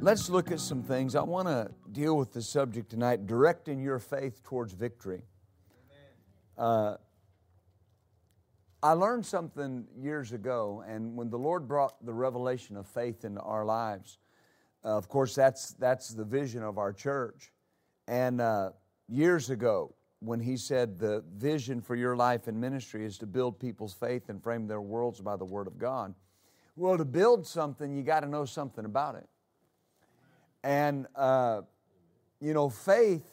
Let's look at some things. I want to deal with the subject tonight directing your faith towards victory. Uh, I learned something years ago, and when the Lord brought the revelation of faith into our lives, uh, of course, that's, that's the vision of our church. And uh, years ago, when He said the vision for your life and ministry is to build people's faith and frame their worlds by the Word of God. Well, to build something, you got to know something about it. And, uh, you know, faith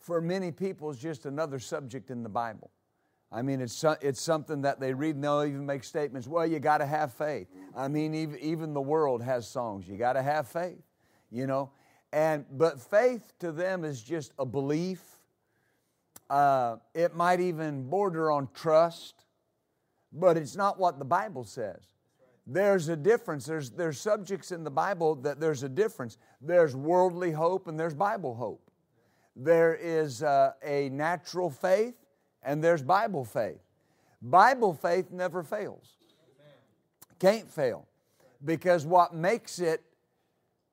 for many people is just another subject in the Bible. I mean, it's, it's something that they read and they'll even make statements, well, you got to have faith. I mean, even, even the world has songs, you got to have faith, you know. And, but faith to them is just a belief. Uh, it might even border on trust, but it's not what the Bible says. There's a difference. There's, there's subjects in the Bible that there's a difference. There's worldly hope and there's Bible hope. There is uh, a natural faith and there's Bible faith. Bible faith never fails. Can't fail. Because what makes it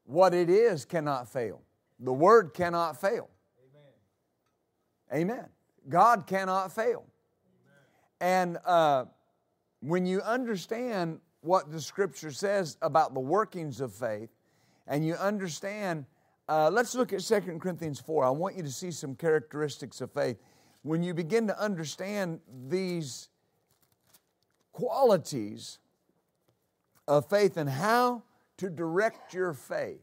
what it is cannot fail. The Word cannot fail. Amen. God cannot fail. And uh, when you understand what the Scripture says about the workings of faith, and you understand, uh, let's look at 2 Corinthians 4. I want you to see some characteristics of faith when you begin to understand these qualities of faith and how to direct your faith.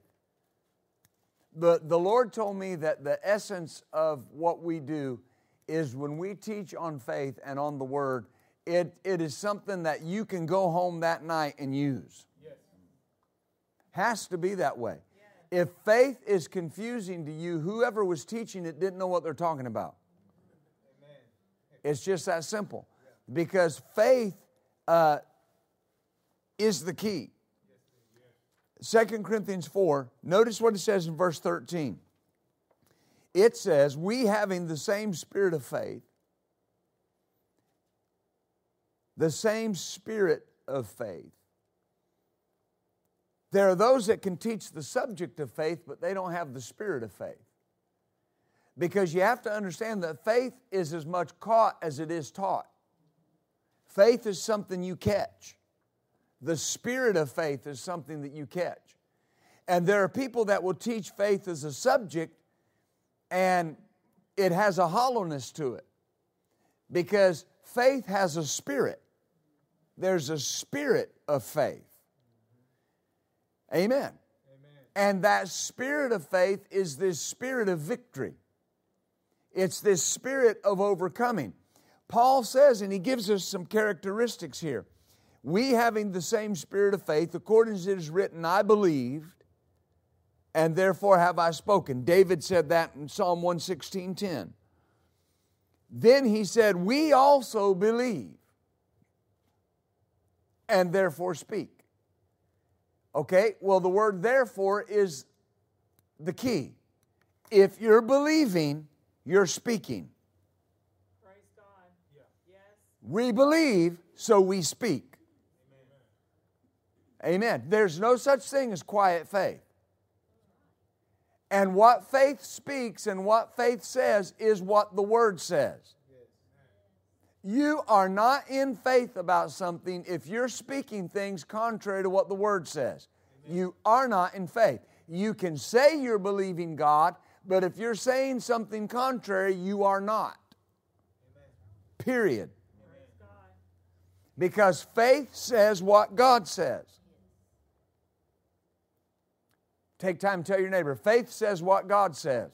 The, the Lord told me that the essence of what we do is when we teach on faith and on the Word, it, it is something that you can go home that night and use. Yes. Has to be that way. If faith is confusing to you, whoever was teaching it didn't know what they're talking about. It's just that simple. Because faith uh, is the key. 2 Corinthians 4, notice what it says in verse 13. It says, We having the same spirit of faith, the same spirit of faith. There are those that can teach the subject of faith, but they don't have the spirit of faith. Because you have to understand that faith is as much caught as it is taught. Faith is something you catch. The spirit of faith is something that you catch. And there are people that will teach faith as a subject and it has a hollowness to it because faith has a spirit. There's a spirit of faith. Amen. Amen. And that spirit of faith is this spirit of victory. It's this spirit of overcoming. Paul says, and he gives us some characteristics here. We having the same spirit of faith, according as it is written, I believed, and therefore have I spoken. David said that in Psalm 116:10. Then he said, We also believe, and therefore speak. Okay, well, the word therefore is the key. If you're believing, you're speaking. Praise God. Yeah. Yes. We believe, so we speak. Amen. Amen. There's no such thing as quiet faith. And what faith speaks and what faith says is what the Word says. You are not in faith about something if you're speaking things contrary to what the Word says. You are not in faith. You can say you're believing God, but if you're saying something contrary, you are not. Amen. Period. Amen. Because faith says what God says. Take time to tell your neighbor faith says what God says.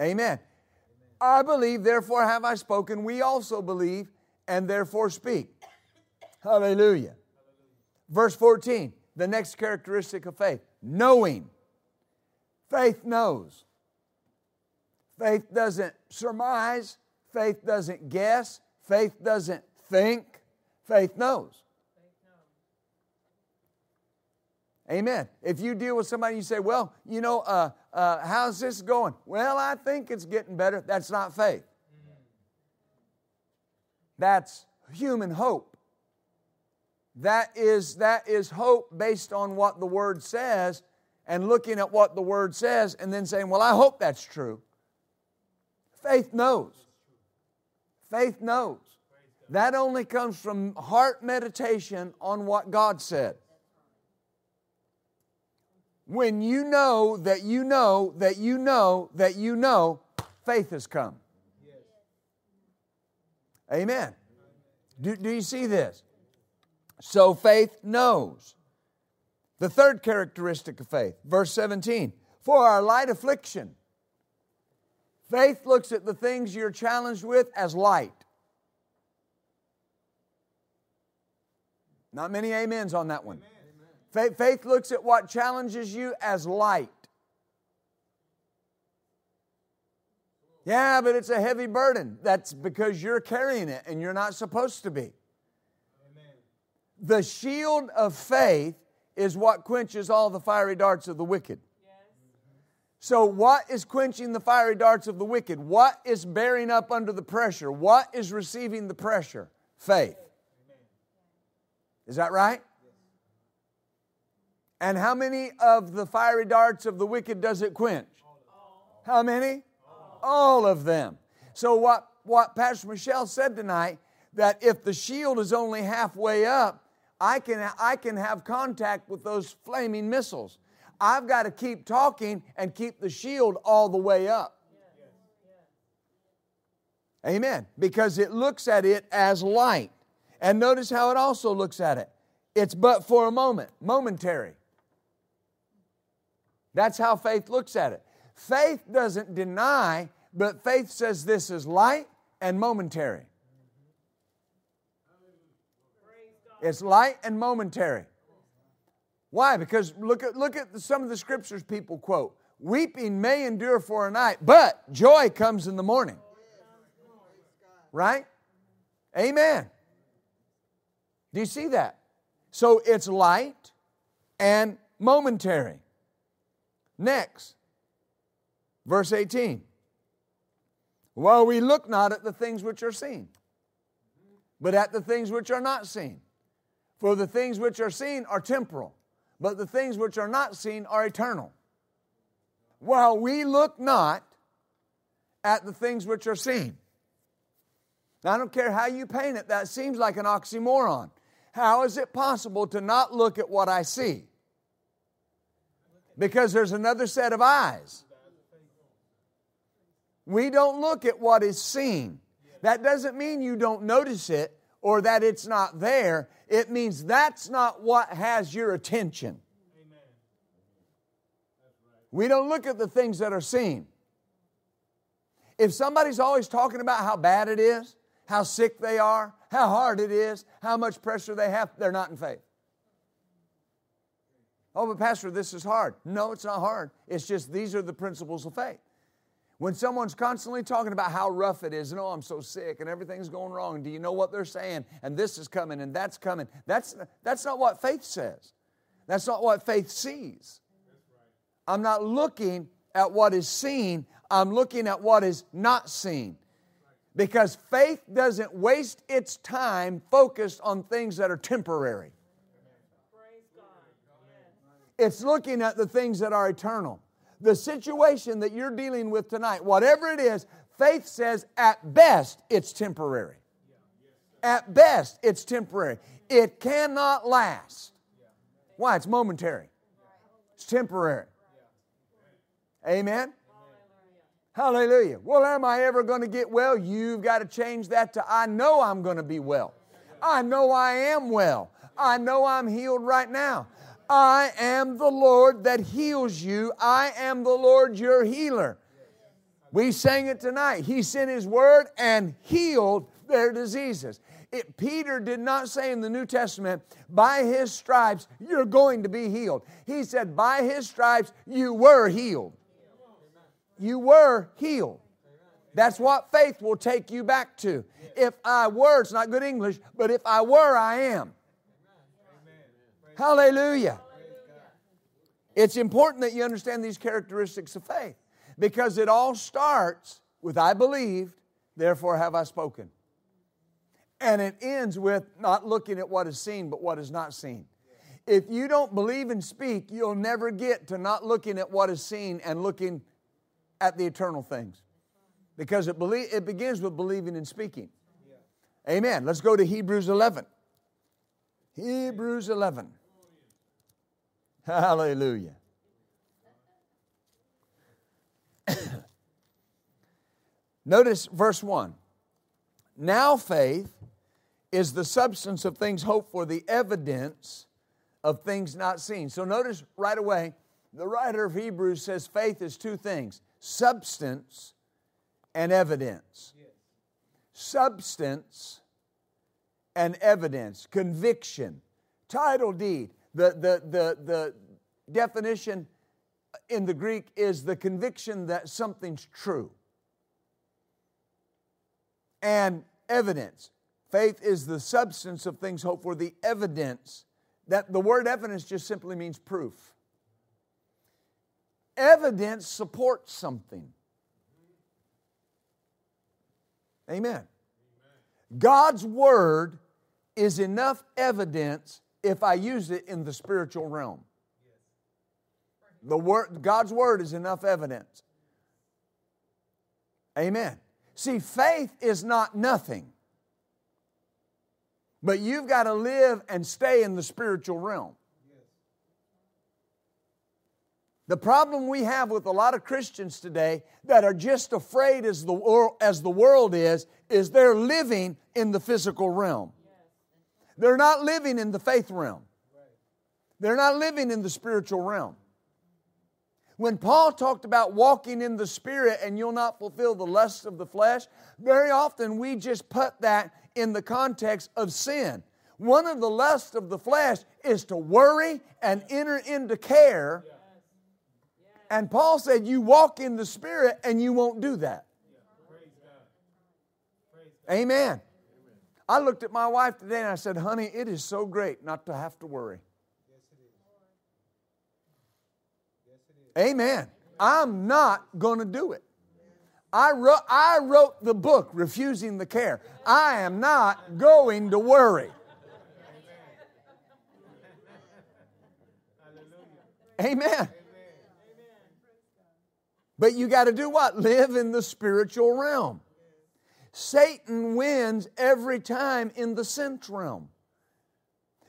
Amen. I believe, therefore have I spoken. We also believe, and therefore speak. Hallelujah. Verse 14, the next characteristic of faith knowing. Faith knows. Faith doesn't surmise, faith doesn't guess, faith doesn't think, faith knows. Amen. If you deal with somebody, you say, Well, you know, uh, uh, how's this going? Well, I think it's getting better. That's not faith. That's human hope. That is, that is hope based on what the Word says and looking at what the Word says and then saying, Well, I hope that's true. Faith knows. Faith knows. That only comes from heart meditation on what God said. When you know that you know that you know that you know, faith has come. Amen. Do, do you see this? So faith knows. The third characteristic of faith, verse 17 for our light affliction. Faith looks at the things you're challenged with as light. Not many amens on that one. Faith, faith looks at what challenges you as light. Yeah, but it's a heavy burden. That's because you're carrying it and you're not supposed to be. Amen. The shield of faith is what quenches all the fiery darts of the wicked. So, what is quenching the fiery darts of the wicked? What is bearing up under the pressure? What is receiving the pressure? Faith. Is that right? And how many of the fiery darts of the wicked does it quench? How many? All of them. So, what, what Pastor Michelle said tonight, that if the shield is only halfway up, I can, I can have contact with those flaming missiles. I've got to keep talking and keep the shield all the way up. Amen. Because it looks at it as light. And notice how it also looks at it. It's but for a moment, momentary. That's how faith looks at it. Faith doesn't deny, but faith says this is light and momentary. It's light and momentary. Why? Because look at, look at some of the scriptures people quote. Weeping may endure for a night, but joy comes in the morning. Right? Amen. Do you see that? So it's light and momentary. Next, verse 18. Well, we look not at the things which are seen, but at the things which are not seen. For the things which are seen are temporal, but the things which are not seen are eternal. While we look not at the things which are seen. Now, I don't care how you paint it, that seems like an oxymoron. How is it possible to not look at what I see? Because there's another set of eyes. We don't look at what is seen. That doesn't mean you don't notice it or that it's not there. It means that's not what has your attention. We don't look at the things that are seen. If somebody's always talking about how bad it is, how sick they are, how hard it is, how much pressure they have, they're not in faith. Oh, but Pastor, this is hard. No, it's not hard. It's just these are the principles of faith. When someone's constantly talking about how rough it is, and oh, I'm so sick and everything's going wrong, do you know what they're saying? And this is coming and that's coming. That's, that's not what faith says. That's not what faith sees. I'm not looking at what is seen, I'm looking at what is not seen. Because faith doesn't waste its time focused on things that are temporary. It's looking at the things that are eternal. The situation that you're dealing with tonight, whatever it is, faith says at best it's temporary. At best it's temporary. It cannot last. Why? It's momentary, it's temporary. Amen? Hallelujah. Well, am I ever going to get well? You've got to change that to I know I'm going to be well. I know I am well. I know I'm healed right now. I am the Lord that heals you. I am the Lord your healer. We sang it tonight. He sent His word and healed their diseases. It, Peter did not say in the New Testament, by his stripes you're going to be healed. He said, by his stripes you were healed. You were healed. That's what faith will take you back to. If I were, it's not good English, but if I were, I am. Hallelujah. It's important that you understand these characteristics of faith because it all starts with I believed, therefore have I spoken. And it ends with not looking at what is seen, but what is not seen. If you don't believe and speak, you'll never get to not looking at what is seen and looking at the eternal things. Because it, it begins with believing and speaking. Amen. Let's go to Hebrews 11. Hebrews 11. Hallelujah. Notice verse 1. Now faith is the substance of things hoped for, the evidence of things not seen. So notice right away, the writer of Hebrews says faith is two things substance and evidence. Substance and evidence, conviction, title deed. The, the, the, the definition in the Greek is the conviction that something's true. And evidence. Faith is the substance of things hoped for, the evidence. That the word evidence just simply means proof. Evidence supports something. Amen. God's word is enough evidence if I use it in the spiritual realm. The word, God's word is enough evidence. Amen. See, faith is not nothing. But you've got to live and stay in the spiritual realm. The problem we have with a lot of Christians today that are just afraid as the, world, as the world is, is they're living in the physical realm. They're not living in the faith realm. They're not living in the spiritual realm. When Paul talked about walking in the Spirit and you'll not fulfill the lusts of the flesh, very often we just put that in the context of sin. One of the lusts of the flesh is to worry and enter into care. And Paul said, You walk in the Spirit and you won't do that. Amen. I looked at my wife today and I said, Honey, it is so great not to have to worry. Amen. I'm not going to do it. I wrote, I wrote the book, Refusing the Care. I am not going to worry. Amen. But you got to do what? Live in the spiritual realm. Satan wins every time in the sense realm.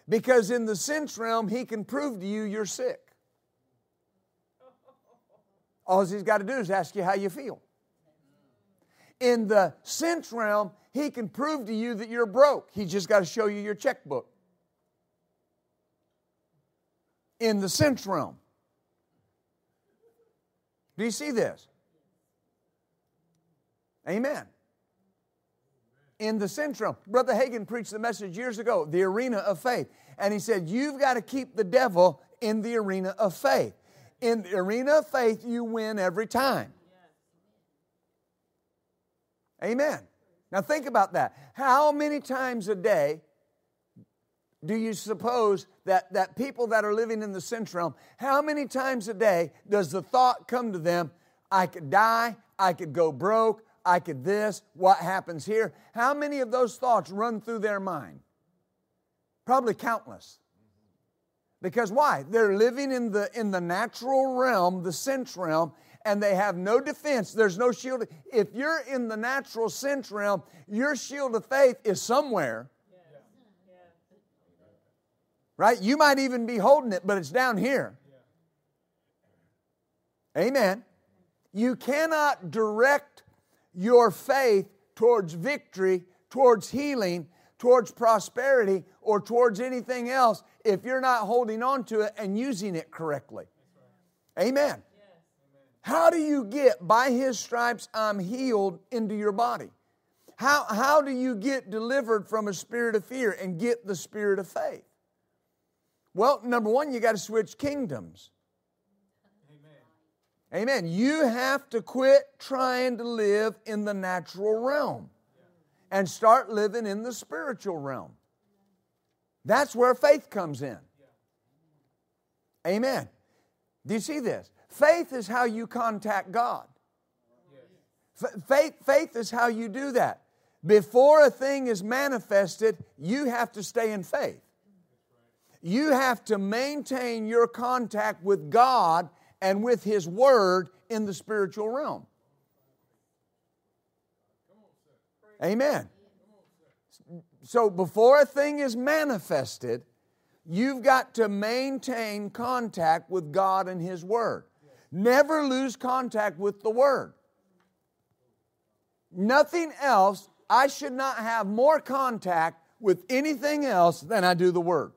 Because in the sense realm, he can prove to you you're sick. All he's got to do is ask you how you feel. In the sense realm, he can prove to you that you're broke. He just got to show you your checkbook. In the sense realm. Do you see this? Amen. In the realm. Brother Hagin preached the message years ago, the arena of faith. And he said, You've got to keep the devil in the arena of faith in the arena of faith, you win every time. Amen. Now think about that. How many times a day do you suppose that, that people that are living in the realm, how many times a day does the thought come to them, I could die, I could go broke, I could this, what happens here? How many of those thoughts run through their mind? Probably countless. Because why? They're living in the, in the natural realm, the sense realm, and they have no defense. There's no shield. If you're in the natural sense realm, your shield of faith is somewhere. Right? You might even be holding it, but it's down here. Amen. You cannot direct your faith towards victory, towards healing, towards prosperity, or towards anything else if you're not holding on to it and using it correctly. Amen. How do you get by his stripes I'm healed into your body? How, how do you get delivered from a spirit of fear and get the spirit of faith? Well, number one, you got to switch kingdoms. Amen. You have to quit trying to live in the natural realm and start living in the spiritual realm. That's where faith comes in. Amen. Do you see this? Faith is how you contact God. Faith, faith is how you do that. Before a thing is manifested, you have to stay in faith. You have to maintain your contact with God and with His Word in the spiritual realm. Amen. So before a thing is manifested, you've got to maintain contact with God and His Word. Never lose contact with the Word. Nothing else, I should not have more contact with anything else than I do the Word.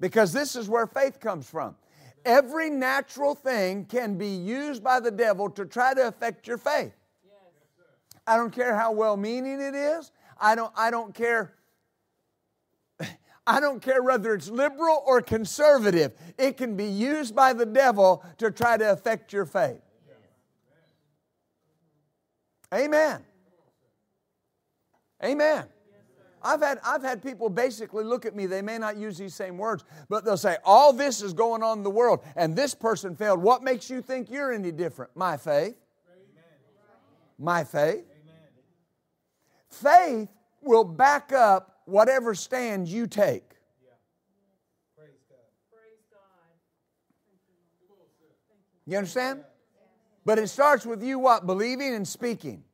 Because this is where faith comes from. Every natural thing can be used by the devil to try to affect your faith. I don't care how well meaning it is. I don't, I don't care. I don't care whether it's liberal or conservative. It can be used by the devil to try to affect your faith. Amen. Amen. I've had, I've had people basically look at me, they may not use these same words, but they'll say, All this is going on in the world, and this person failed. What makes you think you're any different? My faith. My faith. Faith will back up whatever stand you take. You understand? But it starts with you what? Believing and speaking.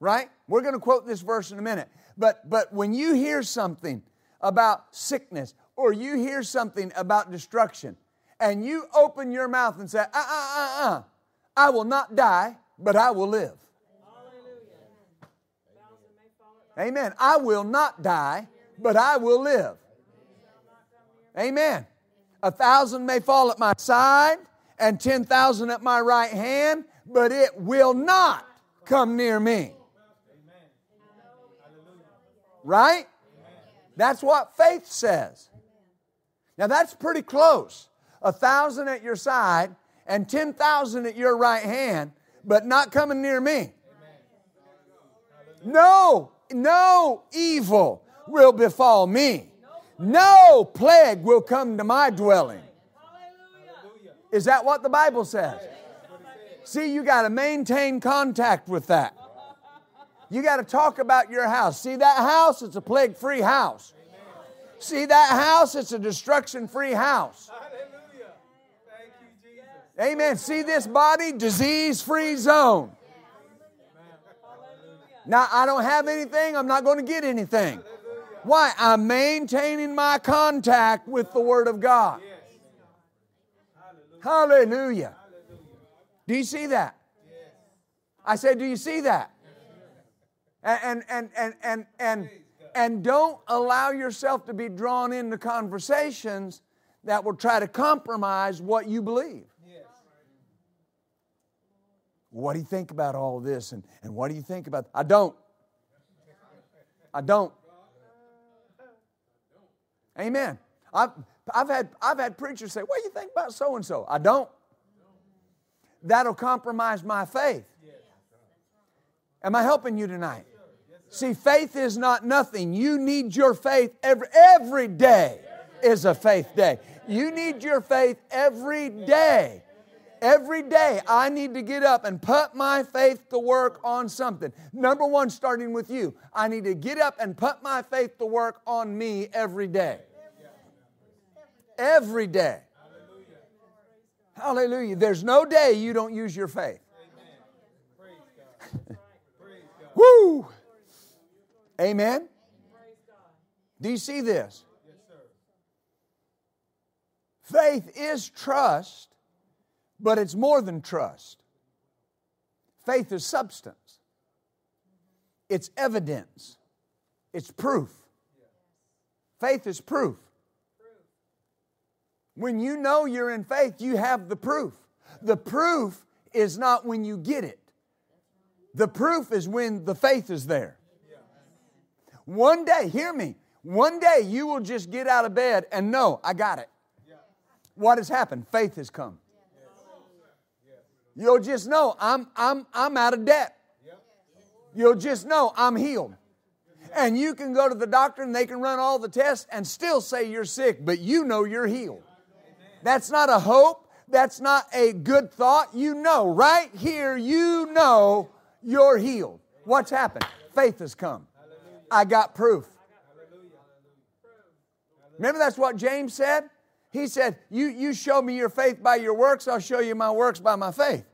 Right? We're going to quote this verse in a minute. But but when you hear something about sickness or you hear something about destruction and you open your mouth and say, "Uh uh uh uh, I will not die, but I will live." Amen. I will not die, but I will live. Amen. A thousand may fall at my side and 10,000 at my right hand, but it will not come near me. Right? That's what faith says. Now that's pretty close. A thousand at your side and 10,000 at your right hand, but not coming near me. No, no evil will befall me. No plague will come to my dwelling. Is that what the Bible says? See, you got to maintain contact with that. You got to talk about your house. See that house? It's a plague free house. See that house? It's a destruction free house. Amen. See this body? Disease free zone. Now, I don't have anything, I'm not going to get anything. Why? I'm maintaining my contact with the Word of God. Hallelujah. Do you see that? I said, Do you see that? And, and, and, and, and, and don't allow yourself to be drawn into conversations that will try to compromise what you believe. What do you think about all this? And, and what do you think about? I don't. I don't. Amen. I've, I've, had, I've had preachers say, What do you think about so and so? I don't. That'll compromise my faith. Am I helping you tonight? See, faith is not nothing. You need your faith every, every day is a faith day. You need your faith every day. Every day, I need to get up and put my faith to work on something. Number one, starting with you, I need to get up and put my faith to work on me every day. Every day. Hallelujah. Hallelujah. There's no day you don't use your faith. Woo! Amen. Do you see this? Faith is trust but it's more than trust. Faith is substance, it's evidence, it's proof. Faith is proof. When you know you're in faith, you have the proof. The proof is not when you get it, The proof is when the faith is there. One day, hear me, one day you will just get out of bed and know, I got it. What has happened? Faith has come. You'll just know I'm, I'm, I'm out of debt. You'll just know I'm healed. And you can go to the doctor and they can run all the tests and still say you're sick, but you know you're healed. That's not a hope. That's not a good thought. You know, right here, you know you're healed. What's happened? Faith has come. I got proof. Remember that's what James said? He said, you, you show me your faith by your works, I'll show you my works by my faith.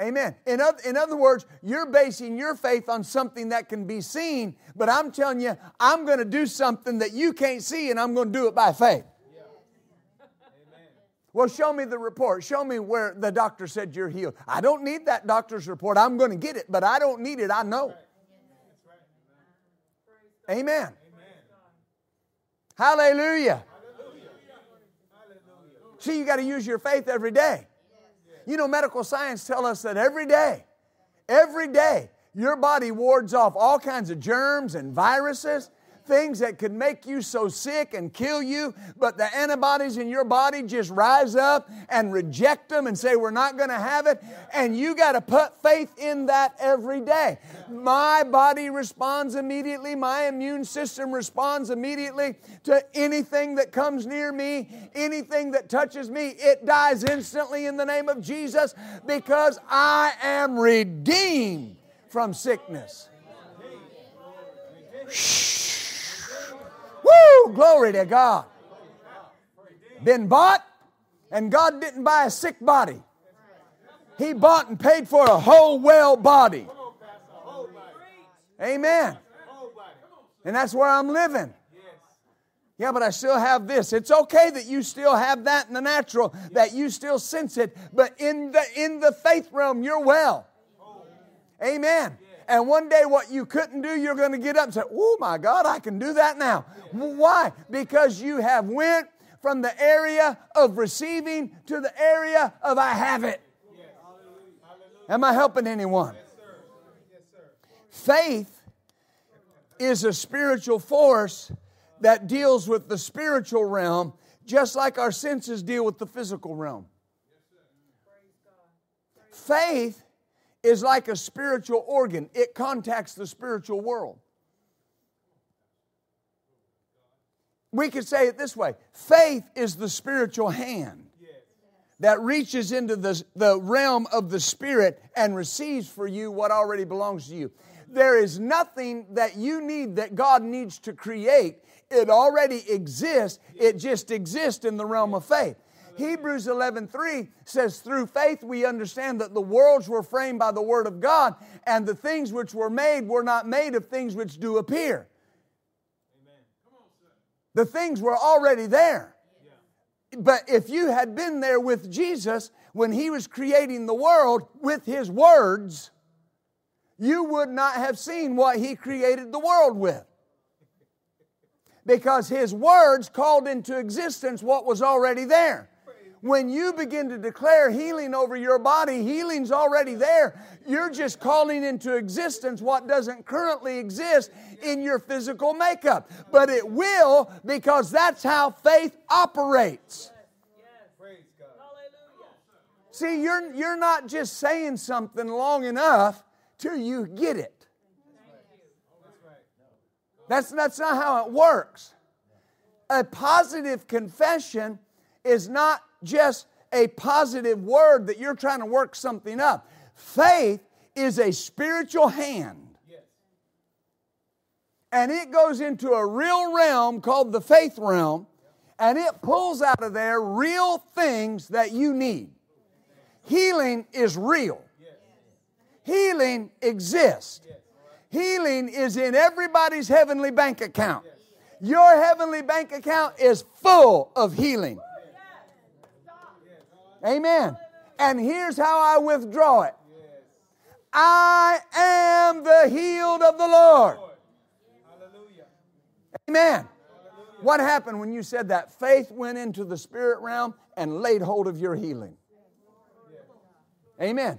Amen. In other, in other words, you're basing your faith on something that can be seen, but I'm telling you, I'm going to do something that you can't see, and I'm going to do it by faith. Well, show me the report. Show me where the doctor said you're healed. I don't need that doctor's report. I'm going to get it, but I don't need it. I know. Amen. Hallelujah. See, you got to use your faith every day. You know, medical science tell us that every day, every day, your body wards off all kinds of germs and viruses things that could make you so sick and kill you, but the antibodies in your body just rise up and reject them and say, We're not going to have it. And you got to put faith in that every day. My body responds immediately, my immune system responds immediately to anything that comes near me, anything that touches me. It dies instantly in the name of Jesus because I am redeemed from sickness. Shh. Woo! Glory to God. Been bought, and God didn't buy a sick body. He bought and paid for a whole well body. Amen. And that's where I'm living. Yeah, but I still have this. It's okay that you still have that in the natural, that you still sense it, but in the in the faith realm, you're well. Amen. And one day, what you couldn't do, you're going to get up and say, "Oh my God, I can do that now." Why? Because you have went from the area of receiving to the area of I have it. Am I helping anyone? Faith is a spiritual force that deals with the spiritual realm just like our senses deal with the physical realm. Faith is like a spiritual organ, it contacts the spiritual world. We could say it this way faith is the spiritual hand that reaches into the, the realm of the spirit and receives for you what already belongs to you. There is nothing that you need that God needs to create. It already exists. It just exists in the realm of faith. Hebrews 11:3 says through faith we understand that the worlds were framed by the word of God and the things which were made were not made of things which do appear. The things were already there. But if you had been there with Jesus when he was creating the world with his words, you would not have seen what he created the world with. Because his words called into existence what was already there. When you begin to declare healing over your body, healing's already there. You're just calling into existence what doesn't currently exist in your physical makeup. But it will because that's how faith operates. See, you're, you're not just saying something long enough till you get it. That's, that's not how it works. A positive confession is not just a positive word that you're trying to work something up. Faith is a spiritual hand. And it goes into a real realm called the faith realm, and it pulls out of there real things that you need. Healing is real, healing exists. Healing is in everybody's heavenly bank account. Your heavenly bank account is full of healing. Amen. And here's how I withdraw it I am the healed of the Lord. Amen. What happened when you said that? Faith went into the spirit realm and laid hold of your healing. Amen.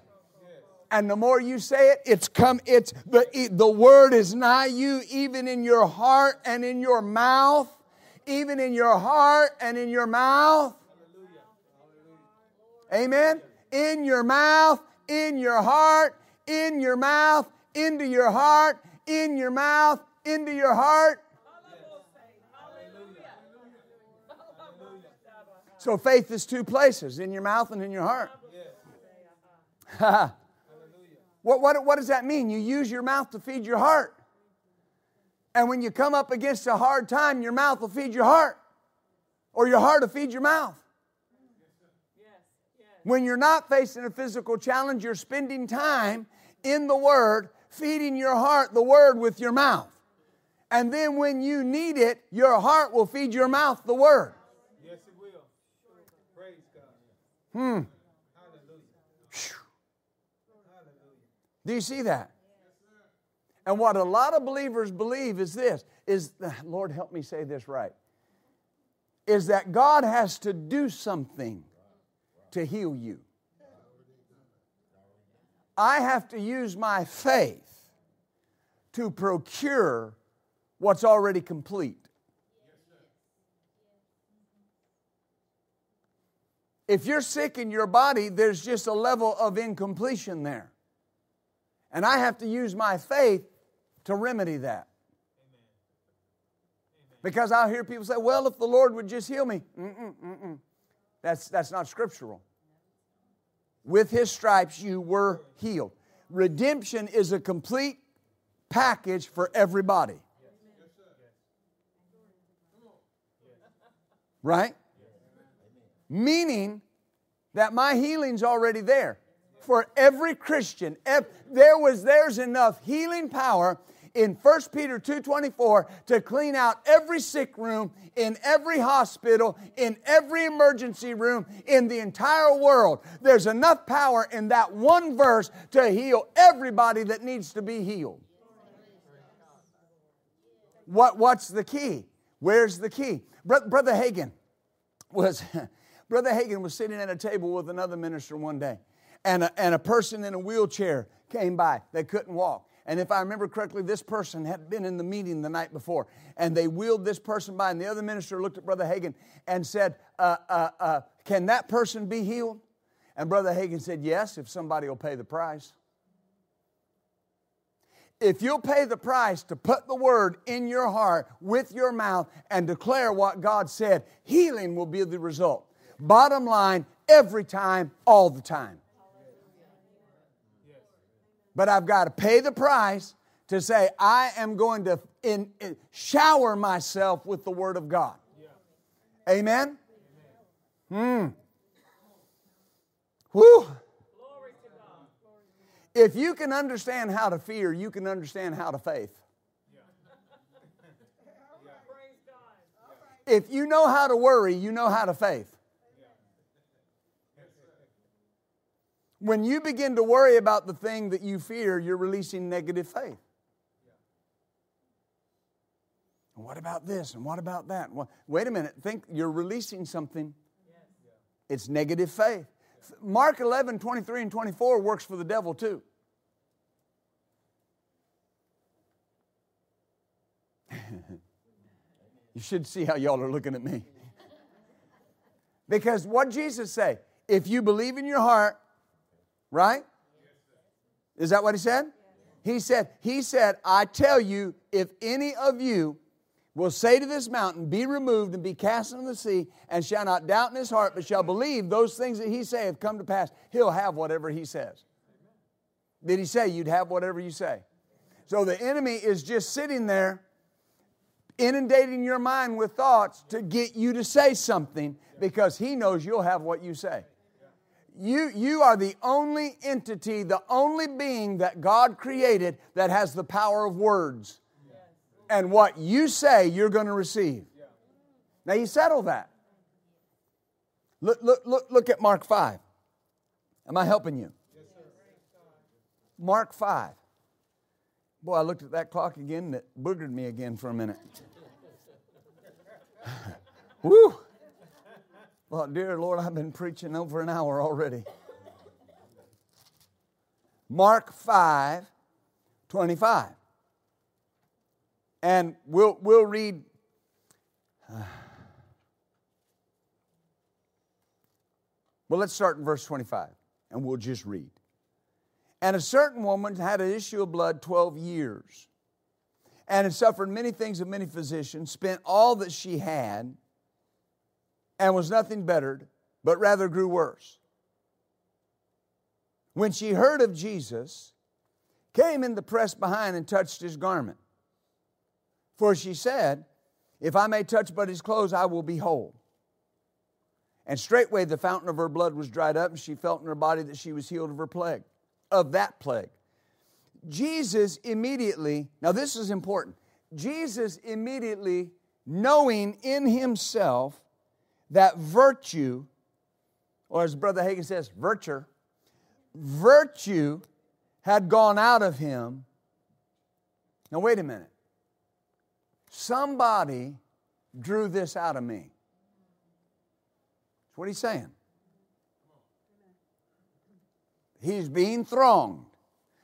And the more you say it, it's come, it's the, the word is nigh you, even in your heart and in your mouth. Even in your heart and in your mouth. Amen. In your mouth, in your heart, in your mouth, into your heart, in your mouth, into your heart. So faith is two places in your mouth and in your heart. what, what, what does that mean? You use your mouth to feed your heart. And when you come up against a hard time, your mouth will feed your heart, or your heart will feed your mouth. When you're not facing a physical challenge, you're spending time in the Word, feeding your heart the Word with your mouth. And then when you need it, your heart will feed your mouth the Word. Yes, it will. Praise God. Hmm. Hallelujah. Do you see that? And what a lot of believers believe is this is Lord help me say this right. Is that God has to do something to heal you. I have to use my faith to procure what's already complete. If you're sick in your body, there's just a level of incompletion there. And I have to use my faith to remedy that. Because I'll hear people say, well, if the Lord would just heal me. Mm-mm, mm-mm. That's, that's not scriptural. With his stripes you were healed. Redemption is a complete package for everybody. Right? Meaning that my healing's already there. For every Christian, if there was there's enough healing power in 1 Peter 2:24 to clean out every sick room in every hospital, in every emergency room in the entire world. There's enough power in that one verse to heal everybody that needs to be healed. What, what's the key? Where's the key? Brother Hagin was Brother Hagin was sitting at a table with another minister one day, and a, and a person in a wheelchair came by. They couldn't walk. And if I remember correctly, this person had been in the meeting the night before, and they wheeled this person by, and the other minister looked at Brother Hagin and said, uh, uh, uh, Can that person be healed? And Brother Hagin said, Yes, if somebody will pay the price. If you'll pay the price to put the word in your heart with your mouth and declare what God said, healing will be the result. Bottom line, every time, all the time. But I've got to pay the price to say, I am going to in, in, shower myself with the Word of God. Amen? Hmm. Whew. If you can understand how to fear, you can understand how to faith. If you know how to worry, you know how to faith. When you begin to worry about the thing that you fear, you're releasing negative faith. What about this and what about that? Well, wait a minute. Think you're releasing something. It's negative faith. Mark 11, 23 and 24 works for the devil too. you should see how y'all are looking at me. because what Jesus say? If you believe in your heart Right? Is that what he said? He said, He said, I tell you, if any of you will say to this mountain, Be removed and be cast into the sea, and shall not doubt in his heart, but shall believe those things that he saith come to pass, he'll have whatever he says. Did he say you'd have whatever you say? So the enemy is just sitting there inundating your mind with thoughts to get you to say something because he knows you'll have what you say. You, you are the only entity, the only being that God created that has the power of words. And what you say, you're going to receive. Now you settle that. Look, look, look, look at Mark 5. Am I helping you? Mark 5. Boy, I looked at that clock again and it boogered me again for a minute. Woo! Well, dear Lord, I've been preaching over an hour already. Mark 5 25. And we'll, we'll read. well, let's start in verse 25 and we'll just read. And a certain woman had an issue of blood 12 years and had suffered many things of many physicians, spent all that she had, and was nothing bettered, but rather grew worse. When she heard of Jesus, came in the press behind and touched his garment. For she said, If I may touch but his clothes, I will be whole. And straightway the fountain of her blood was dried up, and she felt in her body that she was healed of her plague, of that plague. Jesus immediately, now this is important, Jesus immediately, knowing in himself that virtue, or as Brother Hagin says, virtue, virtue had gone out of him. Now, wait a minute. Somebody drew this out of me. That's what he's saying. He's being thronged.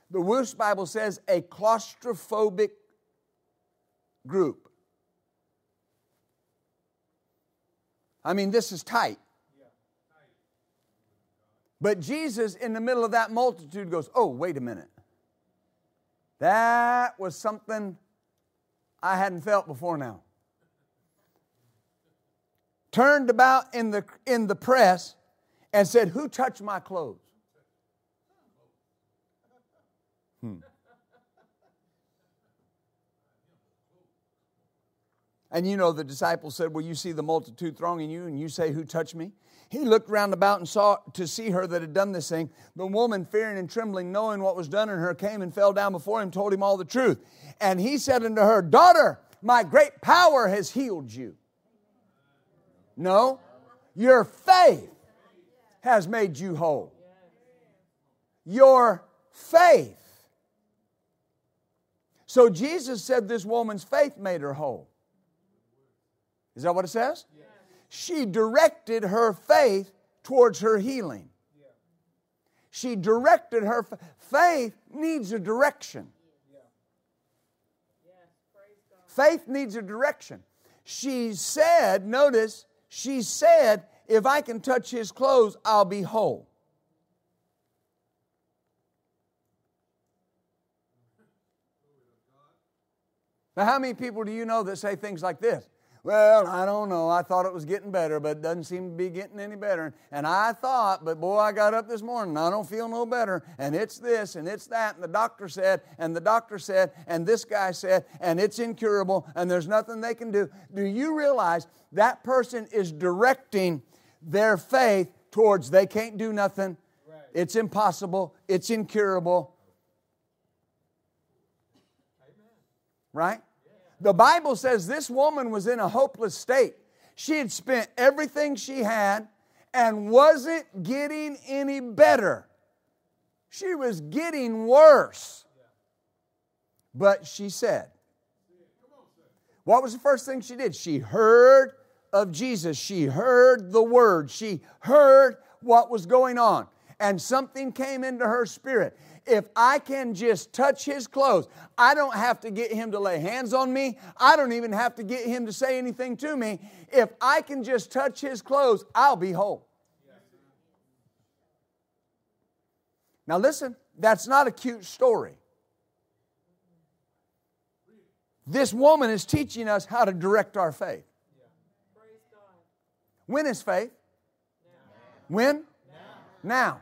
The Wuest Bible says a claustrophobic group. I mean, this is tight. But Jesus, in the middle of that multitude, goes, Oh, wait a minute. That was something I hadn't felt before now. Turned about in the, in the press and said, Who touched my clothes? And you know, the disciples said, Well, you see the multitude thronging you, and you say, Who touched me? He looked round about and saw to see her that had done this thing. The woman, fearing and trembling, knowing what was done in her, came and fell down before him, told him all the truth. And he said unto her, Daughter, my great power has healed you. No, your faith has made you whole. Your faith. So Jesus said this woman's faith made her whole. Is that what it says? she directed her faith towards her healing. She directed her faith needs a direction. Faith needs a direction. She said, notice, she said, if I can touch his clothes, I'll be whole. Now, how many people do you know that say things like this? Well, I don't know. I thought it was getting better, but it doesn't seem to be getting any better. And I thought, but boy, I got up this morning I don't feel no better. And it's this and it's that. And the doctor said, and the doctor said, and this guy said, and it's incurable, and there's nothing they can do. Do you realize that person is directing their faith towards they can't do nothing? Right. It's impossible. It's incurable. Amen. Right? The Bible says this woman was in a hopeless state. She had spent everything she had and wasn't getting any better. She was getting worse. But she said, What was the first thing she did? She heard of Jesus. She heard the word. She heard what was going on. And something came into her spirit if I can just touch his clothes, I don't have to get him to lay hands on me. I don't even have to get him to say anything to me. If I can just touch his clothes, I'll be whole. Now, listen, that's not a cute story. This woman is teaching us how to direct our faith. When is faith? When? Now. now.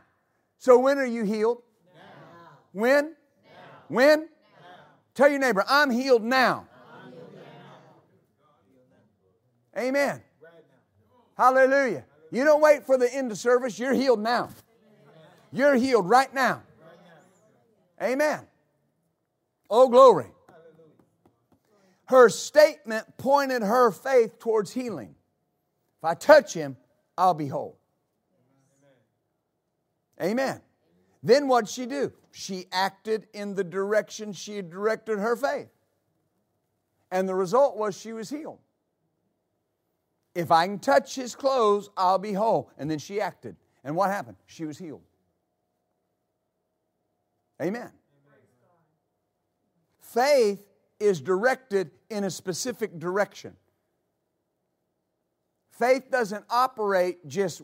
So, when are you healed? When? Now. When? Now. Tell your neighbor, I'm healed now. I'm healed now. Amen. Hallelujah. You don't wait for the end of service, you're healed now. You're healed right now. Amen. Oh, glory. Her statement pointed her faith towards healing. If I touch him, I'll be whole. Amen. Then what'd she do? She acted in the direction she had directed her faith. And the result was she was healed. If I can touch his clothes, I'll be whole. And then she acted. And what happened? She was healed. Amen. Faith is directed in a specific direction. Faith doesn't operate just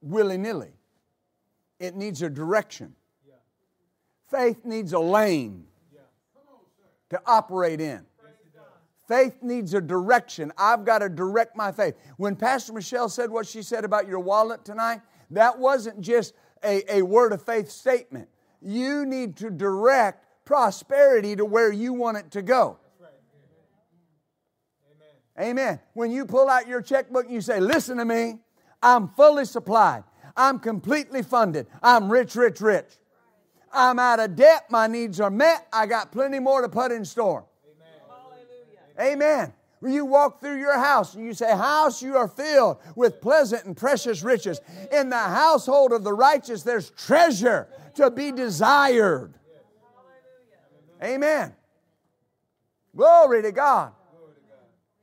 willy nilly, it needs a direction. Faith needs a lane to operate in. Faith needs a direction. I've got to direct my faith. When Pastor Michelle said what she said about your wallet tonight, that wasn't just a, a word of faith statement. You need to direct prosperity to where you want it to go. Amen. Amen. When you pull out your checkbook and you say, Listen to me, I'm fully supplied, I'm completely funded, I'm rich, rich, rich. I'm out of debt, my needs are met, I got plenty more to put in store. Amen. Amen. You walk through your house and you say, House, you are filled with pleasant and precious riches. In the household of the righteous, there's treasure to be desired. Amen. Glory to God.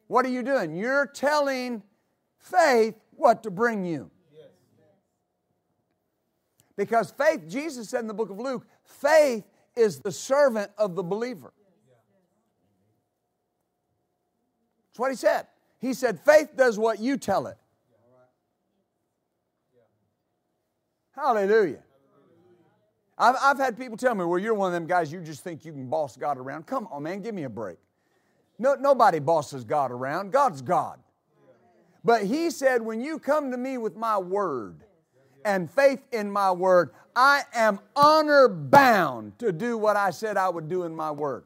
What are you doing? You're telling faith what to bring you. Because faith, Jesus said in the book of Luke, faith is the servant of the believer. That's what he said. He said, faith does what you tell it. Hallelujah. I've, I've had people tell me, well, you're one of them guys, you just think you can boss God around. Come on, man, give me a break. No, nobody bosses God around. God's God. But he said, when you come to me with my word and faith in my word, I am honor bound to do what I said I would do in my word.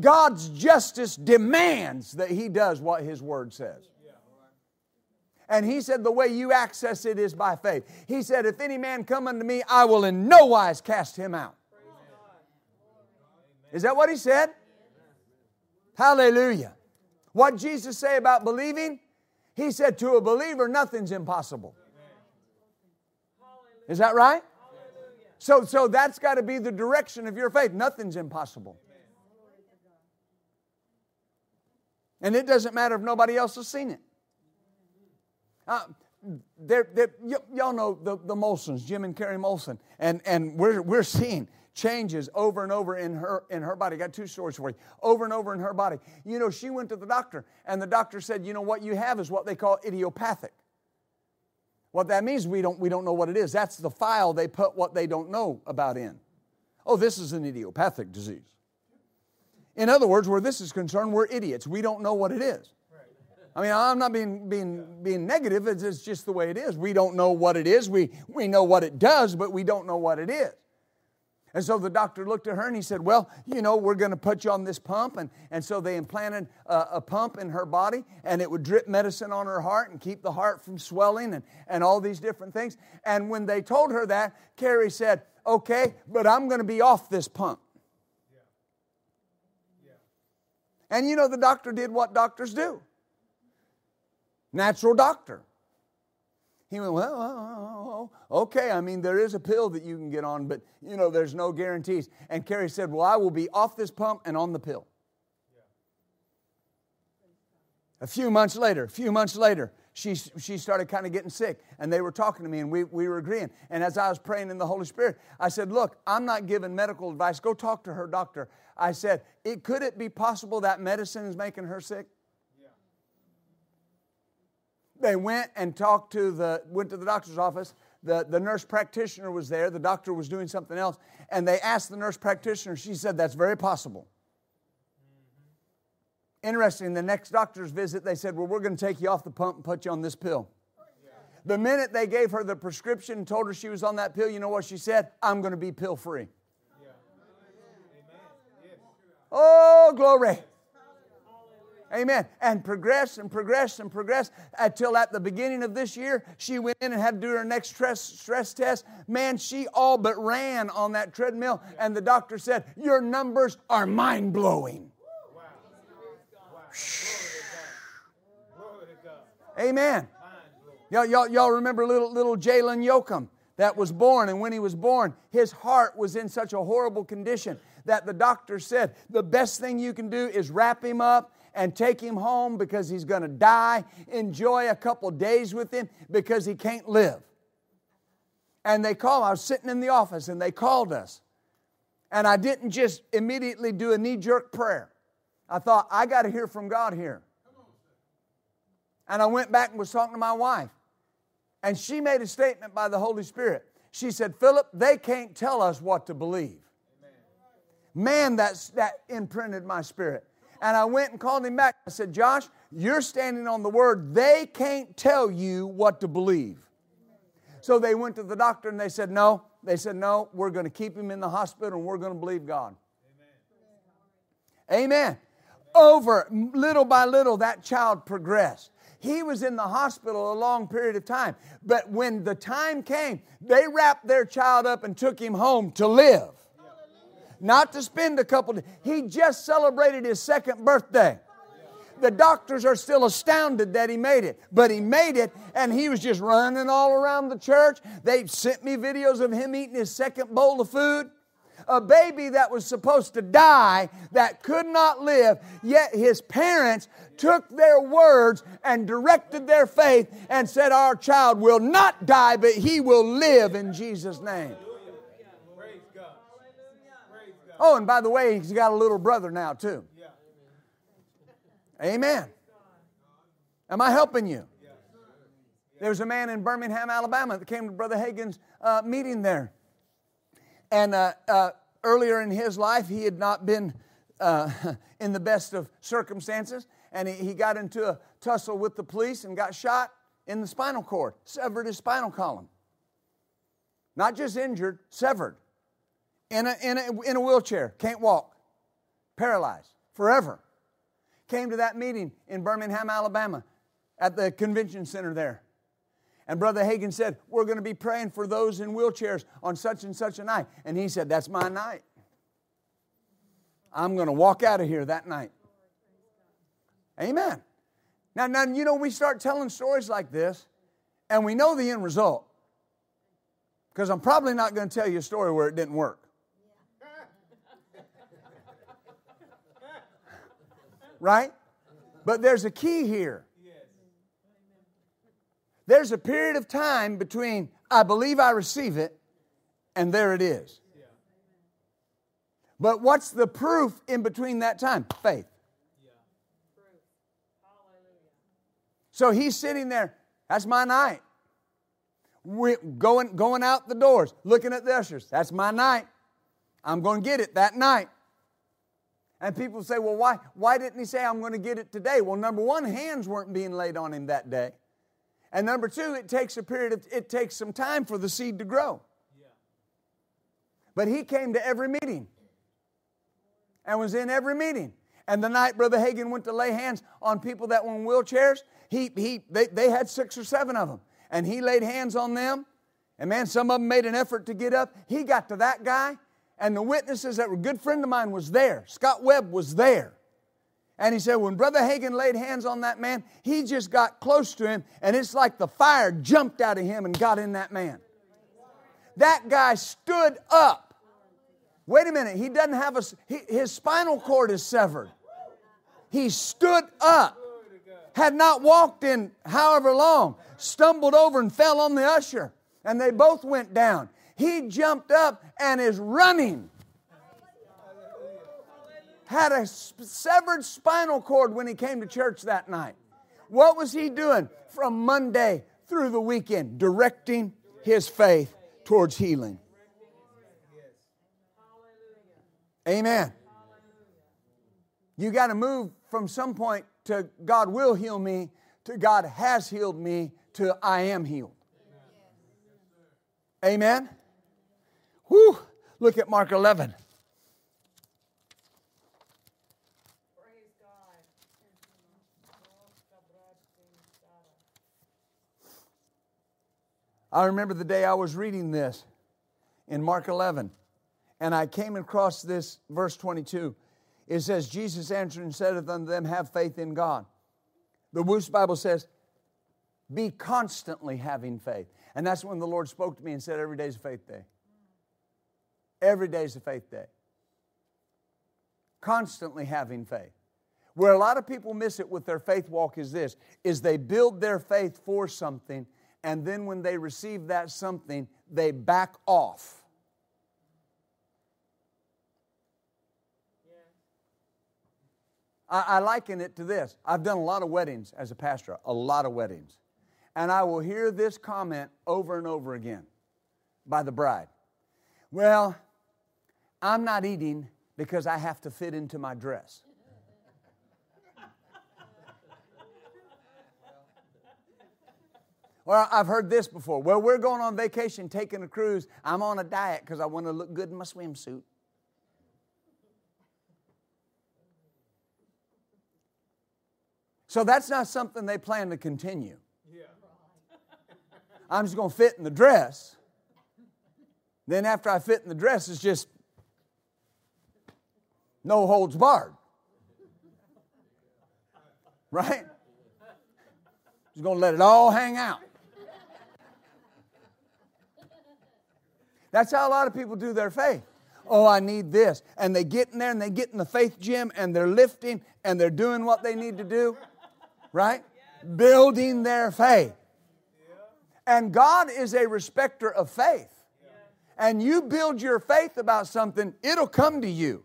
God's justice demands that he does what his word says. And he said, The way you access it is by faith. He said, If any man come unto me, I will in no wise cast him out. Is that what he said? Hallelujah. What Jesus say about believing? He said, To a believer, nothing's impossible. Is that right? So, so that's got to be the direction of your faith. Nothing's impossible. And it doesn't matter if nobody else has seen it. Uh, they're, they're, y- y'all know the, the Molsons, Jim and Carrie Molson, and, and we're, we're seeing changes over and over in her, in her body. Got two stories for you. Over and over in her body. You know, she went to the doctor, and the doctor said, you know, what you have is what they call idiopathic. What that means, we don't, we don't know what it is. That's the file they put what they don't know about in. Oh, this is an idiopathic disease. In other words, where this is concerned, we're idiots. We don't know what it is. I mean, I'm not being, being, being negative, it's, it's just the way it is. We don't know what it is. We, we know what it does, but we don't know what it is. And so the doctor looked at her and he said, Well, you know, we're going to put you on this pump. And, and so they implanted a, a, pump in her body and it would drip medicine on her heart and keep the heart from swelling and, and all these different things. And when they told her that, Carrie said, Okay, but I'm going to be off this pump. And you know, the doctor did what doctors do natural doctor. He went, well, okay, I mean, there is a pill that you can get on, but, you know, there's no guarantees. And Carrie said, well, I will be off this pump and on the pill. A few months later, a few months later, she, she started kind of getting sick. And they were talking to me, and we, we were agreeing. And as I was praying in the Holy Spirit, I said, Look, I'm not giving medical advice. Go talk to her doctor. I said, it, Could it be possible that medicine is making her sick? They went and talked to the, went to the doctor's office. The, the nurse practitioner was there. The doctor was doing something else. And they asked the nurse practitioner. She said, That's very possible. Interesting, the next doctor's visit, they said, Well, we're going to take you off the pump and put you on this pill. The minute they gave her the prescription and told her she was on that pill, you know what she said? I'm going to be pill free. Oh, glory. Amen. And progress and progress and progress until at the beginning of this year, she went in and had to do her next stress, stress test. Man, she all but ran on that treadmill, and the doctor said, Your numbers are mind blowing. Amen. Y'all, y'all, y'all remember little, little Jalen Yoakum that was born, and when he was born, his heart was in such a horrible condition that the doctor said the best thing you can do is wrap him up and take him home because he's going to die. Enjoy a couple days with him because he can't live. And they called, I was sitting in the office and they called us. And I didn't just immediately do a knee jerk prayer. I thought, I got to hear from God here. And I went back and was talking to my wife. And she made a statement by the Holy Spirit. She said, Philip, they can't tell us what to believe. Man, that's, that imprinted my spirit. And I went and called him back. I said, Josh, you're standing on the word. They can't tell you what to believe. So they went to the doctor and they said, No. They said, No, we're going to keep him in the hospital and we're going to believe God. Amen. Amen. Over little by little, that child progressed. He was in the hospital a long period of time. But when the time came, they wrapped their child up and took him home to live. Not to spend a couple. He just celebrated his second birthday. The doctors are still astounded that he made it, but he made it and he was just running all around the church. They sent me videos of him eating his second bowl of food a baby that was supposed to die, that could not live, yet his parents took their words and directed their faith and said, Our child will not die, but he will live in Jesus' name. Oh, and by the way, he's got a little brother now, too. Amen. Am I helping you? There was a man in Birmingham, Alabama that came to Brother Hagin's uh, meeting there. And uh, uh, earlier in his life, he had not been uh, in the best of circumstances, and he, he got into a tussle with the police and got shot in the spinal cord, severed his spinal column. Not just injured, severed. In a, in a, in a wheelchair, can't walk, paralyzed forever. Came to that meeting in Birmingham, Alabama, at the convention center there. And Brother Hagin said, We're going to be praying for those in wheelchairs on such and such a night. And he said, That's my night. I'm going to walk out of here that night. Amen. Now, now, you know, we start telling stories like this, and we know the end result. Because I'm probably not going to tell you a story where it didn't work. Right? But there's a key here. There's a period of time between I believe I receive it and there it is. But what's the proof in between that time? Faith. So he's sitting there. That's my night. We're going, going out the doors, looking at the ushers. That's my night. I'm going to get it that night. And people say, well, why, why didn't he say I'm going to get it today? Well, number one, hands weren't being laid on him that day. And number two, it takes a period of, it takes some time for the seed to grow. But he came to every meeting and was in every meeting. And the night Brother Hagin went to lay hands on people that were in wheelchairs, he, he, they, they had six or seven of them. And he laid hands on them. And man, some of them made an effort to get up. He got to that guy, and the witnesses that were a good friend of mine was there. Scott Webb was there. And he said, when Brother Hagin laid hands on that man, he just got close to him, and it's like the fire jumped out of him and got in that man. That guy stood up. Wait a minute, he doesn't have a, his spinal cord is severed. He stood up, had not walked in however long, stumbled over and fell on the usher, and they both went down. He jumped up and is running had a severed spinal cord when he came to church that night. What was he doing from Monday through the weekend? Directing his faith towards healing. Amen. You got to move from some point to God will heal me to God has healed me to I am healed. Amen. Whew. Look at Mark 11. I remember the day I was reading this in Mark 11, and I came across this verse 22. It says, Jesus answered and said unto them, Have faith in God. The Wuest Bible says, Be constantly having faith. And that's when the Lord spoke to me and said, Every day is a faith day. Every day is a faith day. Constantly having faith. Where a lot of people miss it with their faith walk is this is they build their faith for something and then when they receive that something they back off. I, liken it to this. I've done a lot of weddings as a pastor, a lot of weddings. And I will hear this comment over and over again by the bride. Well, I'm not eating because I have to fit into my dress. Well, I've heard this before. Well, we're going on vacation, taking a cruise. I'm on a diet because I want to look good in my swimsuit. So that's not something they plan to continue. Yeah. I'm just going to fit in the dress. Then, after I fit in the dress, it's just no holds barred. Right? Just going to let it all hang out. That's how a lot of people do their faith. Oh, I need this. And they get in there and they get in the faith gym and they're lifting and they're doing what they need to do, right? Building their faith. And God is a respecter of faith. And you build your faith about something, it'll come to you.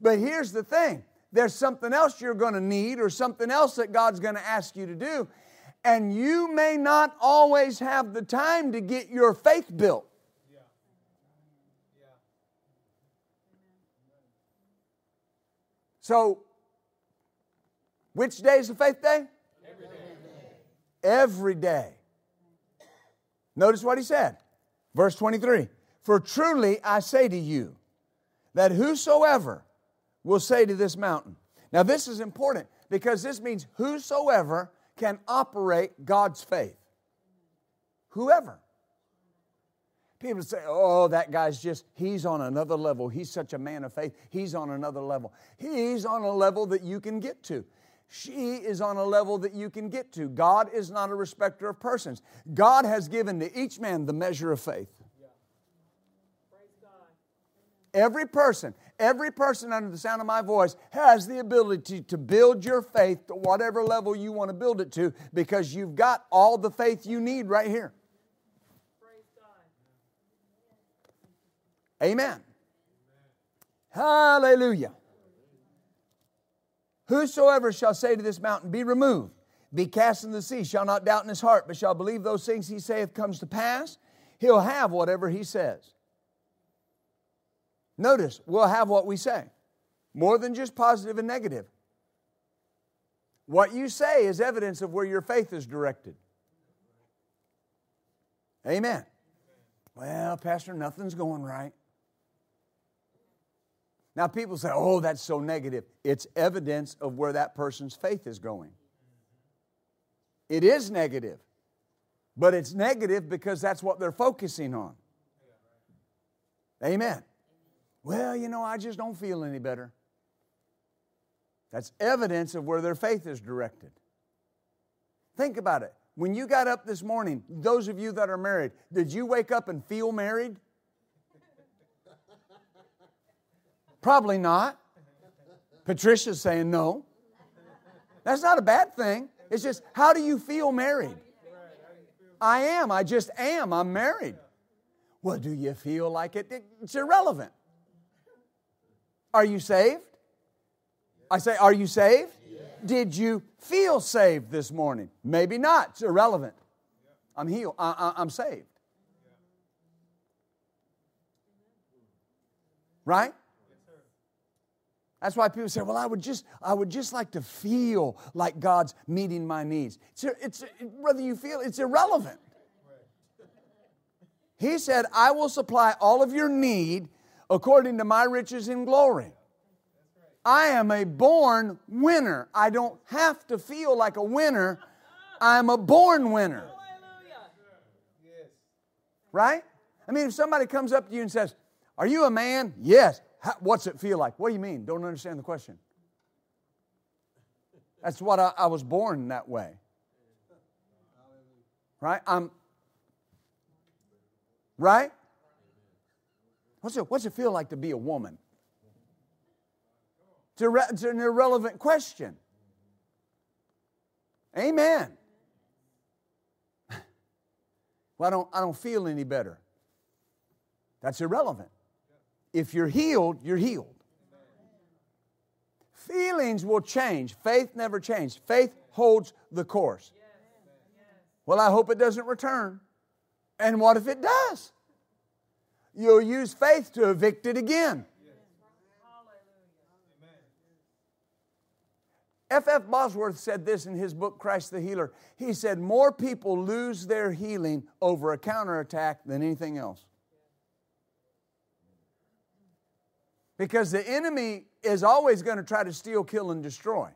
But here's the thing there's something else you're going to need or something else that God's going to ask you to do. And you may not always have the time to get your faith built. So, which day is the faith day? Every day. Every day. Notice what he said. Verse 23 For truly I say to you, that whosoever will say to this mountain. Now, this is important because this means whosoever can operate God's faith. Whoever. People say, oh, that guy's just, he's on another level. He's such a man of faith. He's on another level. He's on a level that you can get to. She is on a level that you can get to. God is not a respecter of persons. God has given to each man the measure of faith. Every person, every person under the sound of my voice has the ability to build your faith to whatever level you want to build it to because you've got all the faith you need right here. Amen. Hallelujah. Whosoever shall say to this mountain, Be removed, be cast in the sea, shall not doubt in his heart, but shall believe those things he saith comes to pass, he'll have whatever he says. Notice, we'll have what we say. More than just positive and negative. What you say is evidence of where your faith is directed. Amen. Well, Pastor, nothing's going right. Now, people say, oh, that's so negative. It's evidence of where that person's faith is going. It is negative, but it's negative because that's what they're focusing on. Amen. Well, you know, I just don't feel any better. That's evidence of where their faith is directed. Think about it. When you got up this morning, those of you that are married, did you wake up and feel married? Probably not. Patricia's saying no. That's not a bad thing. It's just, how do you feel married? I am. I just am. I'm married. Well, do you feel like it? It's irrelevant. Are you saved? I say, are you saved? Did you feel saved this morning? Maybe not. It's irrelevant. I'm healed. I, am saved. Right? That's why people say, "Well, I would just, I would just like to feel like God's meeting my needs." It's, it's whether you feel it's irrelevant. He said, "I will supply all of your need according to my riches in glory." I am a born winner. I don't have to feel like a winner. I'm a born winner. Right? I mean, if somebody comes up to you and says, Are you a man? Yes. How, what's it feel like? What do you mean? Don't understand the question. That's what I, I was born that way. Right? I'm right? What's it, what's it feel like to be a woman? It's, irre- it's an irrelevant question. Amen. Well, I don't, I don't feel any better. That's irrelevant. If you're healed, you're healed. Feelings will change. Faith never changes. Faith holds the course. Well, I hope it doesn't return. And what if it does? You'll use faith to evict it again. F. F. Bosworth said this in his book, Christ the Healer. He said, More people lose their healing over a counterattack than anything else. Because the enemy is always going to try to steal, kill, and destroy.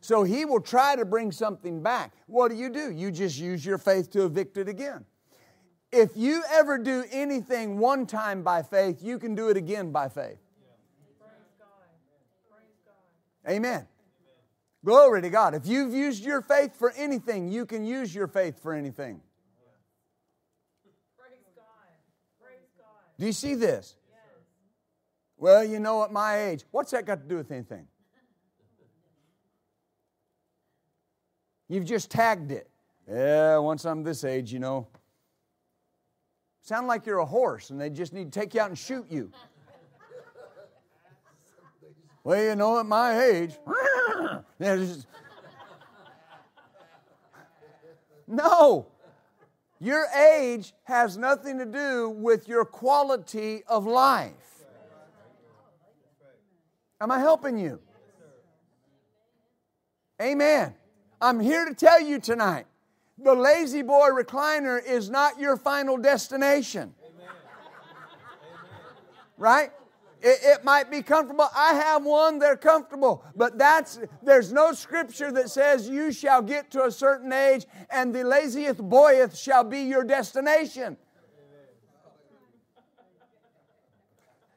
So he will try to bring something back. What do you do? You just use your faith to evict it again. If you ever do anything one time by faith, you can do it again by faith. Amen. Glory to God. If you've used your faith for anything, you can use your faith for anything. Do you see this? Well, you know, at my age, what's that got to do with anything? You've just tagged it. Yeah, once I'm this age, you know. Sound like you're a horse and they just need to take you out and shoot you. well, you know, at my age, no. Your age has nothing to do with your quality of life. Am I helping you? Amen. I'm here to tell you tonight the La-Z-Boy recliner is not your final destination. Right? It, it, might be comfortable. I have one, they're comfortable. But that's there's no scripture that says you shall get to a certain age and the laziest boyeth shall be your destination.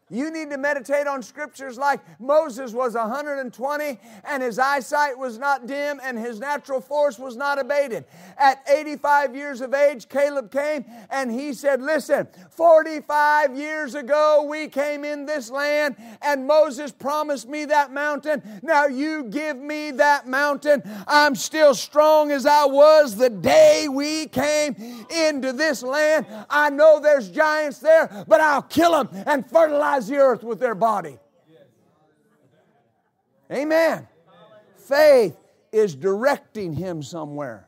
You need to meditate on scriptures like Moses was 120 and his eyesight was not dim and his natural force was not abated. At 85 years of age, Caleb came and he said, Listen, 45 years ago we came in this land and Moses promised me that mountain. Now you give me that mountain. I'm still strong as I was the day we came into this land. I know there's giants there, but I'll kill them and fertilize fertilize the earth with their body. Amen. Faith is directing him somewhere.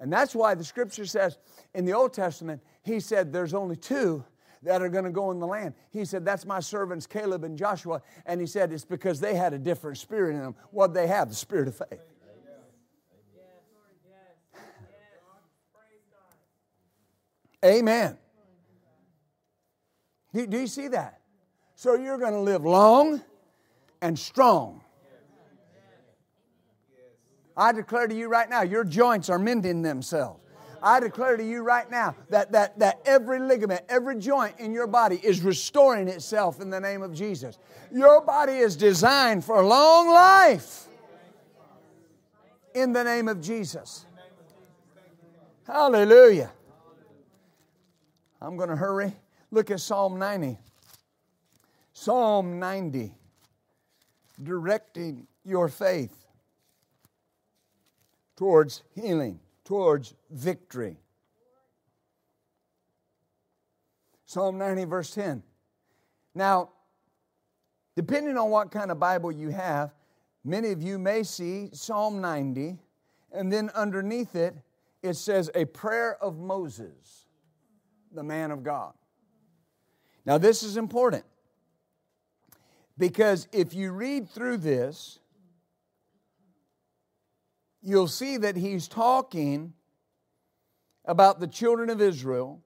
And that's why the scripture says in the Old Testament, he said there's only two that are going to go in the land. He said, That's my servants, Caleb and Joshua. And he said, It's because they had a different spirit in them. What they have? The spirit of faith. Amen. Do, do you see that? So you're going to live long and strong. I declare to you right now, your joints are mending themselves. I declare to you right now that, that, that every ligament, every joint in your body is restoring itself in the name of Jesus. Your body is designed for long life in the name of Jesus. Hallelujah. I'm going to hurry. Look at Psalm 90. Psalm 90, directing your faith towards healing, towards victory. Psalm 90, verse 10. Now, depending on what kind of Bible you have, many of you may see Psalm 90, and then underneath it, it says, A prayer of Moses, the man of God. Now, this is important because if you read through this, you'll see that he's talking about the children of Israel.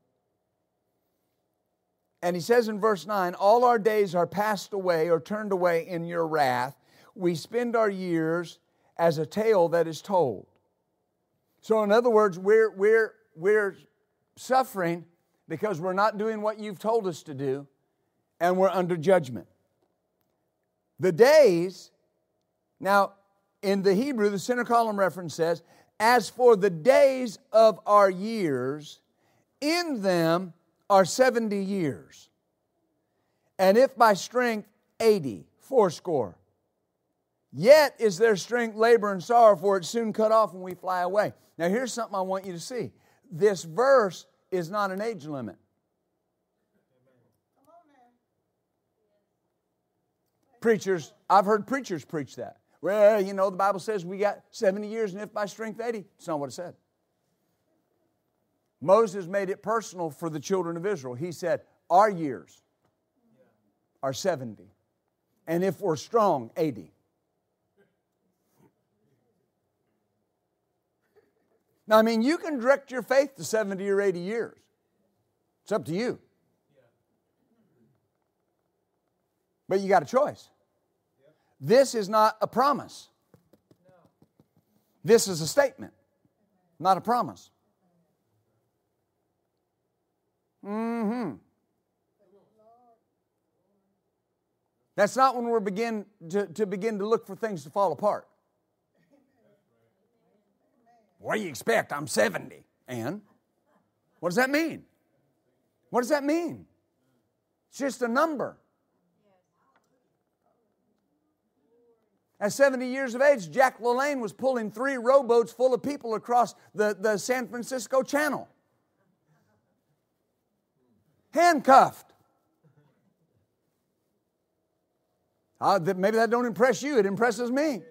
And he says in verse 9, All our days are passed away or turned away in your wrath. We spend our years as a tale that is told. So, in other words, we're, we're, we're suffering because we're not doing what you've told us to do, and we're under judgment. The days, now in the Hebrew, the center column reference says, As for the days of our years, in them are 70 years. And if by strength, 80, fourscore. Yet is their strength labor and sorrow, for it's soon cut off when we fly away. Now, here's something I want you to see. This verse is not an age limit. Preachers, I've heard preachers preach that. Well, you know, the Bible says we got 70 years, and if by strength 80. It's not what it said. Moses made it personal for the children of Israel. He said, Our years are 70. And if we're strong, 80. Now, I mean, you can direct your faith to 70 or 80 years. It's up to you. But you got a choice. This is not a promise. This is a statement, not a promise. Mm-hmm. That's not when we're begin to, to begin to look for things to fall apart. What do you expect? I'm 70. And what does that mean? What does that mean? It's just a number. At 70 years of age, Jack LaLanne was pulling three rowboats full of people across the, the San Francisco Channel. Handcuffed. Uh, maybe that don't impress you, it impresses me.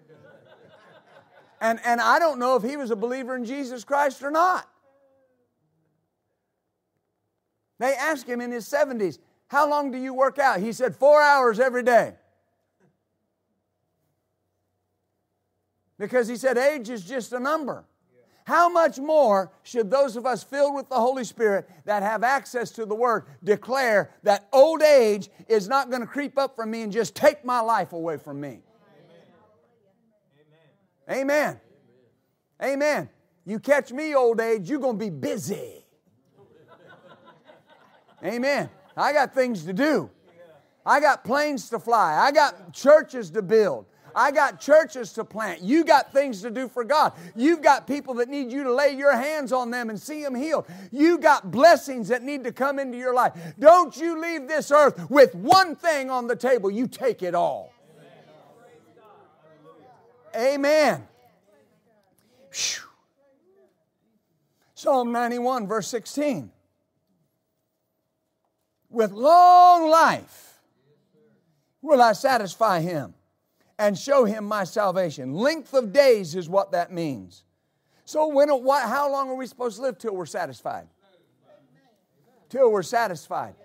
And, and I don't know if he was a believer in Jesus Christ or not. They asked him in his 70s, How long do you work out? He said, Four hours every day. Because he said, Age is just a number. How much more should those of us filled with the Holy Spirit that have access to the Word declare that old age is not going to creep up from me and just take my life away from me? Amen. Amen. You catch me old age, you're going to be busy. Amen. I got things to do. I got planes to fly. I got churches to build. I got churches to plant. You got things to do for God. You've got people that need you to lay your hands on them and see them healed. You got blessings that need to come into your life. Don't you leave this earth with one thing on the table. You take it all. Amen. Psalm 91, verse 16. With long life will I satisfy him and show him my salvation. Length of days is what that means. So, when, what, how long are we supposed to live till we're satisfied? Till we're satisfied.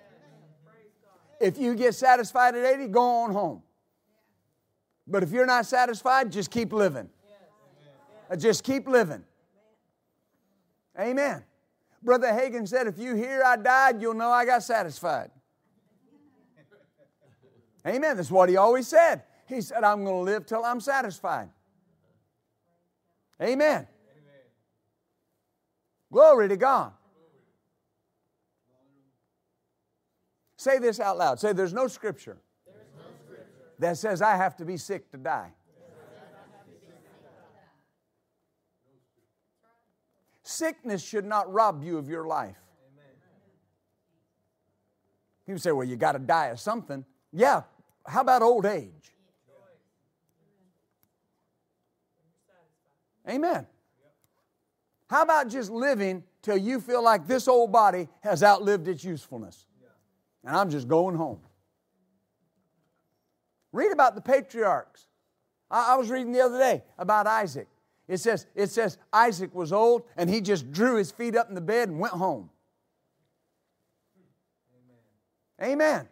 If you get satisfied at 80, go on home. But if you're not satisfied, just keep living. Uh, just keep living. Amen. Brother Hagin said, if you hear I died, you'll know I got satisfied. Amen. That's what he always said. He said, I'm going to live till I'm satisfied. Amen. Amen. Glory to God. Say this out loud. Say, there's no scripture, no scripture. That says I have to be sick to die. Sickness should not rob you of your life. People say, well, you got to die of something. Yeah, how about old age? Amen. How about just living till you feel like this old body has outlived its usefulness? And I'm just going home. Read about the patriarchs. I, I was reading the other day about Isaac. It says, it says Isaac was old and he just drew his feet up in the bed and went home. Amen. Amen.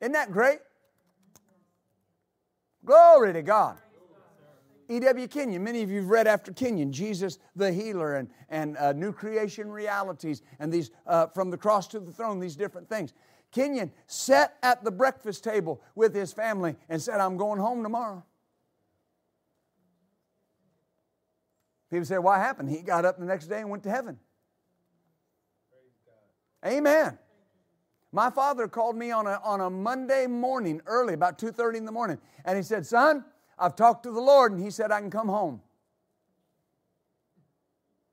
Isn't that great? Glory to God. E.W. Kenyon, many of you have read after Kenyon, Jesus the Healer and, and uh, New Creation Realities and these uh, from the cross to the throne, these different things. Kenyon sat at the breakfast table with his family and said, I'm going home tomorrow. People say, What happened? He got up the next day and went to heaven. Amen. My father called me on a, on a Monday morning early, about 2.30 in the morning, and he said, Son, I've talked to the Lord and He said I can come home.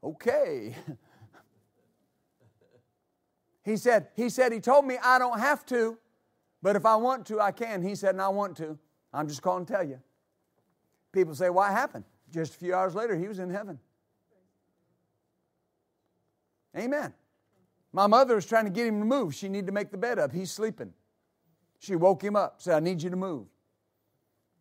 Okay. he said, He said, He told me I don't have to, but if I want to, I can. He said, and I want to. I'm just calling to tell you. People say, What happened? Just a few hours later, he was in heaven. Amen. My mother was trying to get him to move. She needed to make the bed up. He's sleeping. She woke him up, said, I need you to move.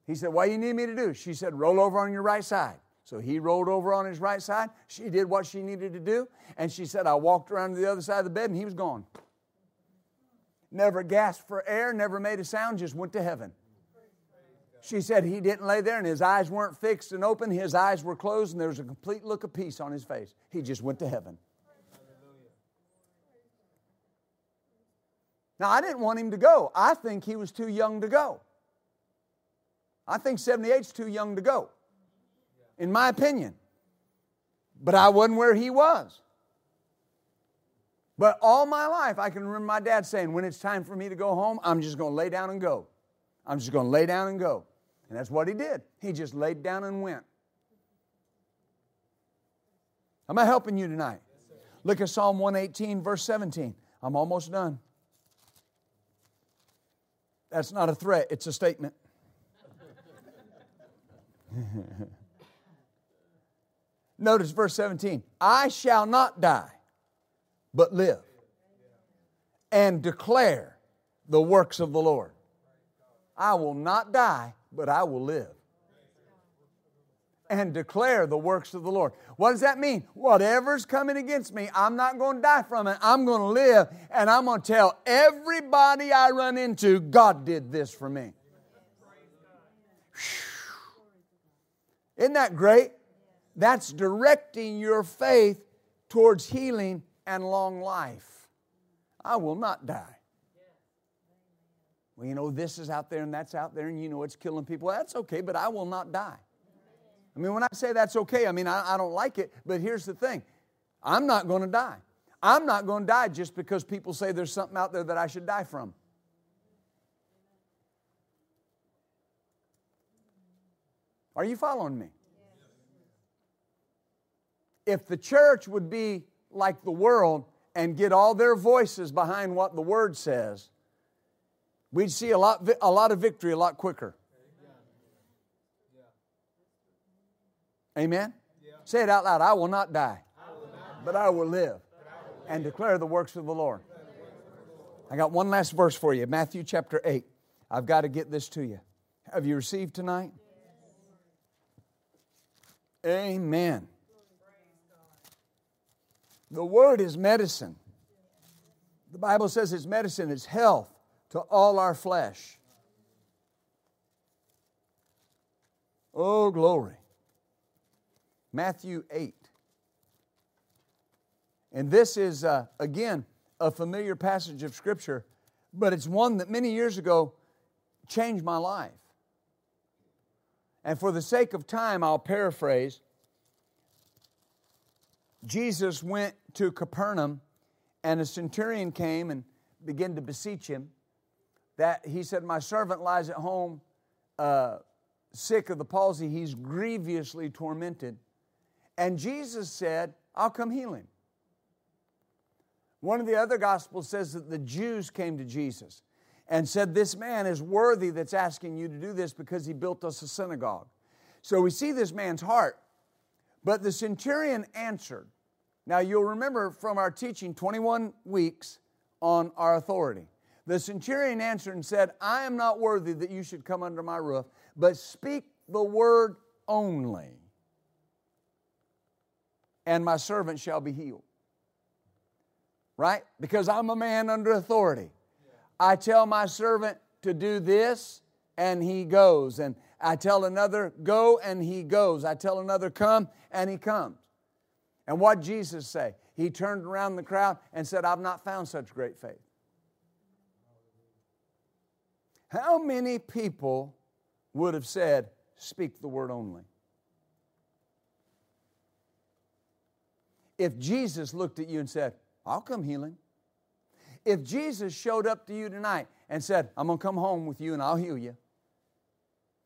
He said, What do you need me to do? She said, Roll over on your right side. So he rolled over on his right side. She did what she needed to do. And she said, I walked around to the other side of the bed and he was gone. Never gasped for air, never made a sound, just went to heaven. She said he didn't lay there and his eyes weren't fixed and open. His eyes were closed and there was a complete look of peace on his face. He just went to heaven. Now, I didn't want him to go. I think he was too young to go. I think 78 is too young to go, in my opinion. But I wasn't where he was. But all my life, I can remember my dad saying, when it's time for me to go home, I'm just going to lay down and go. I'm just going to lay down and go. And that's what he did. He just laid down and went. Am I helping you tonight? Look at Psalm 118, verse 17. I'm almost done. That's not a threat, it's a statement. Notice verse 17 I shall not die, but live and declare the works of the Lord. I will not die, but I will live and declare the works of the Lord. What does that mean? Whatever's coming against me, I'm not going to die from it. I'm going to live and I'm going to tell everybody I run into, God did this for me. Isn't that great? That's directing your faith towards healing and long life. I will not die. Well, you know, this is out there and that's out there, and you know it's killing people. That's okay, but I will not die. I mean, when I say that's okay, I mean, I, I don't like it, but here's the thing I'm not going to die. I'm not going to die just because people say there's something out there that I should die from. Are you following me? If the church would be like the world and get all their voices behind what the Word says, we'd see a lot, a lot of victory a lot quicker. Amen? Say it out loud I will not die, but I will live and declare the works of the Lord. I got one last verse for you Matthew chapter 8. I've got to get this to you. Have you received tonight? Amen. The Word is medicine. The Bible says it's medicine, it's health to all our flesh. Oh, glory. Matthew 8. And this is, uh, again, a familiar passage of Scripture, but it's one that many years ago changed my life. And for the sake of time, I'll paraphrase. Jesus went to Capernaum, and a centurion came and began to beseech him. That he said, My servant lies at home, uh, sick of the palsy. He's grievously tormented. And Jesus said, I'll come heal him. One of the other gospels says that the Jews came to Jesus and said, This man is worthy that's asking you to do this because he built us a synagogue. So we see this man's heart. But the centurion answered. Now you'll remember from our teaching 21 weeks on our authority. The centurion answered and said, I am not worthy that you should come under my roof, but speak the word only and my servant shall be healed. Right? Because I'm a man under authority. I tell my servant to do this, and he goes. And I tell another, go, and he goes. I tell another, come, and he comes. And what Jesus say? He turned around the crowd and said, I've not found such great faith. How many people would have said, Speak the word only? If Jesus looked at you and said, I'll come healing. If Jesus showed up to you tonight and said, I'm going to come home with you and I'll heal you,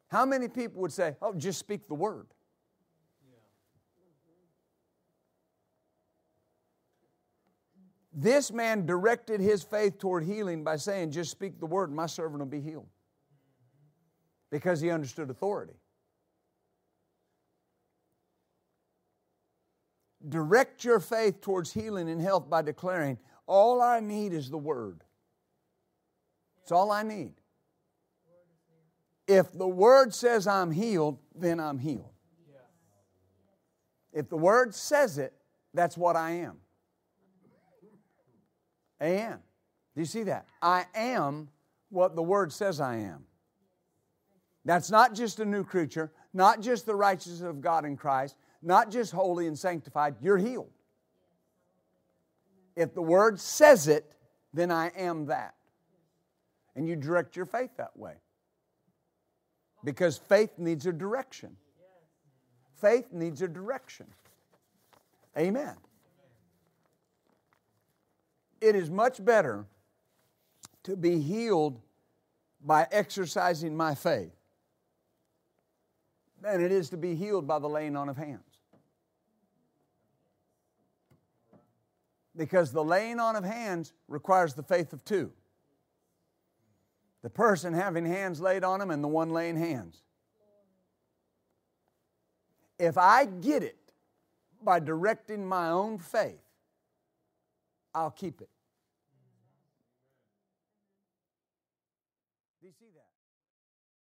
how many people would say, Oh, just speak the word? This man directed his faith toward healing by saying, Just speak the word, and my servant will be healed. Because he understood authority. Direct your faith towards healing and health by declaring, All I need is the Word. It's all I need. If the Word says I'm healed, then I'm healed. If the Word says it, that's what I am. Amen. Do you see that? I am what the Word says I am. That's not just a new creature, not just the righteousness of God in Christ, not just holy and sanctified. You're healed. If the Word says it, then I am that. And you direct your faith that way. Because faith needs a direction. Faith needs a direction. Amen. It is much better to be healed by exercising my faith than it is to be healed by the laying on of hands. Because the laying on of hands requires the faith of two the person having hands laid on him and the one laying hands. If I get it by directing my own faith, I'll keep it.